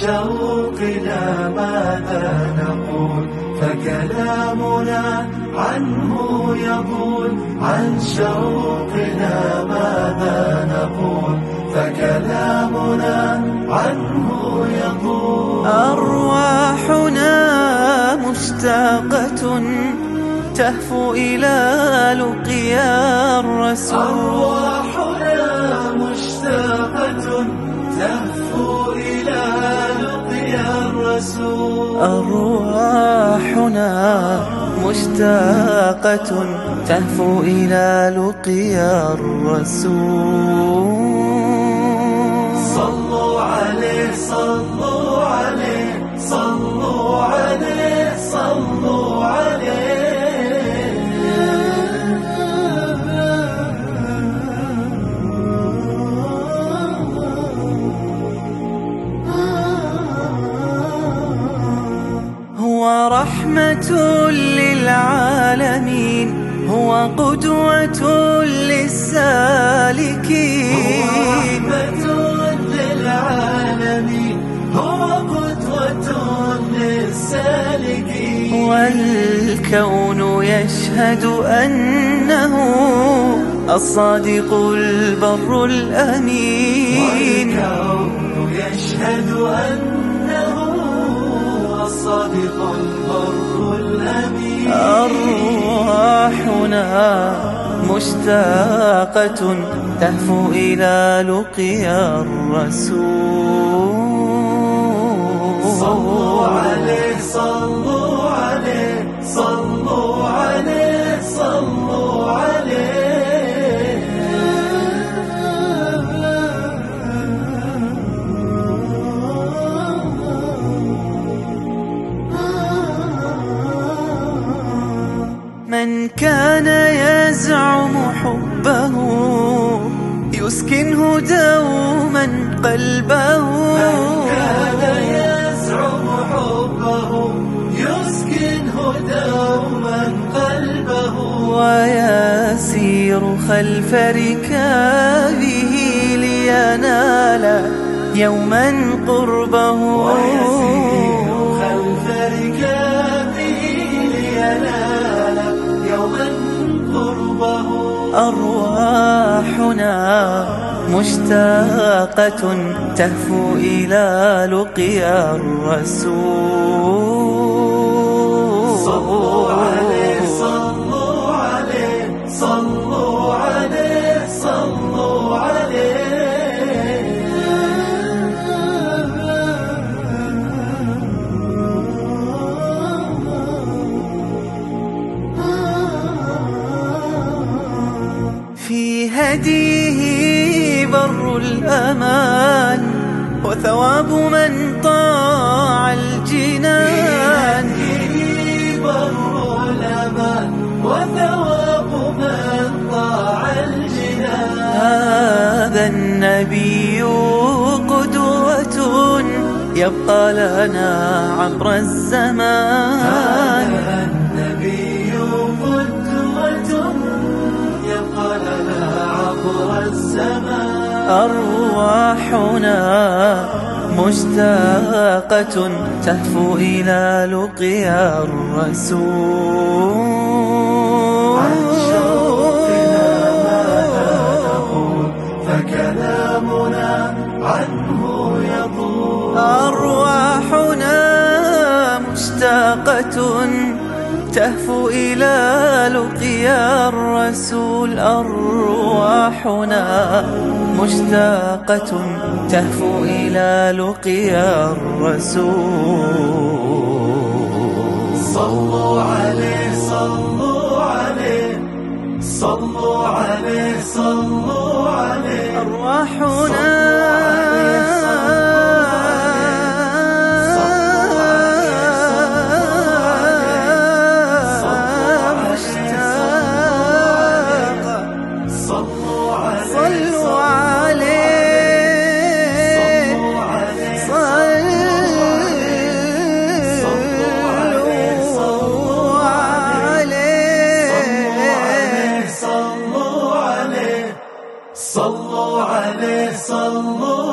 شوقنا ماذا نقول؟ فكلامنا عنه يقول عن شوقنا ماذا نقول؟ فكلامنا عنه يقول أرواحنا مشتاقة تهفو إلى لقيا الرسول. أرواحنا مشتاقة تهفو إلى أرواحنا مشتاقة تهفو إلى لقيا الرسول. صلوا عليه صلوا عليه صلوا عليه. رحمة للعالمين هو قدوة للسالكين. رحمة للعالمين هو قدوة للسالكين. والكون يشهد أنه الصادق البر الأمين. والكون يشهد أنه الصادق البر الأمين. أرواحنا مشتاقة تهفو إلى لقيا الرسول. صلوا عليه صلوا عليه صلوا يسكنه دوما قلبه. كان يزعم حبه يسكنه دوما قلبه. ويسير خلف ركابه لينال يوما قربه. ويسير خلف ركابه لينال يوما قربه. أرواحنا مشتاقة تهفو إلى لقيا الرسول. صلوا بر الأمان وثواب من طاع الجنان. بر الأمان وثواب من طاع الجنان هذا النبي قدوة يبقى لنا عبر الزمان. هذا النبي عبر الزمان. أرواحنا مشتاقة تهفو إلى لقيا الرسول. عن شوقنا ماذا نقول فكلامنا عنه يطول. أرواحنا مشتاقة تهفو إلى لقيا الرسول أرواحنا مشتاقة تهفو إلى لقيا الرسول. صلوا عليه صلوا عليه صلوا عليه صلوا عليه. أرواحنا صلوا عليه صلوا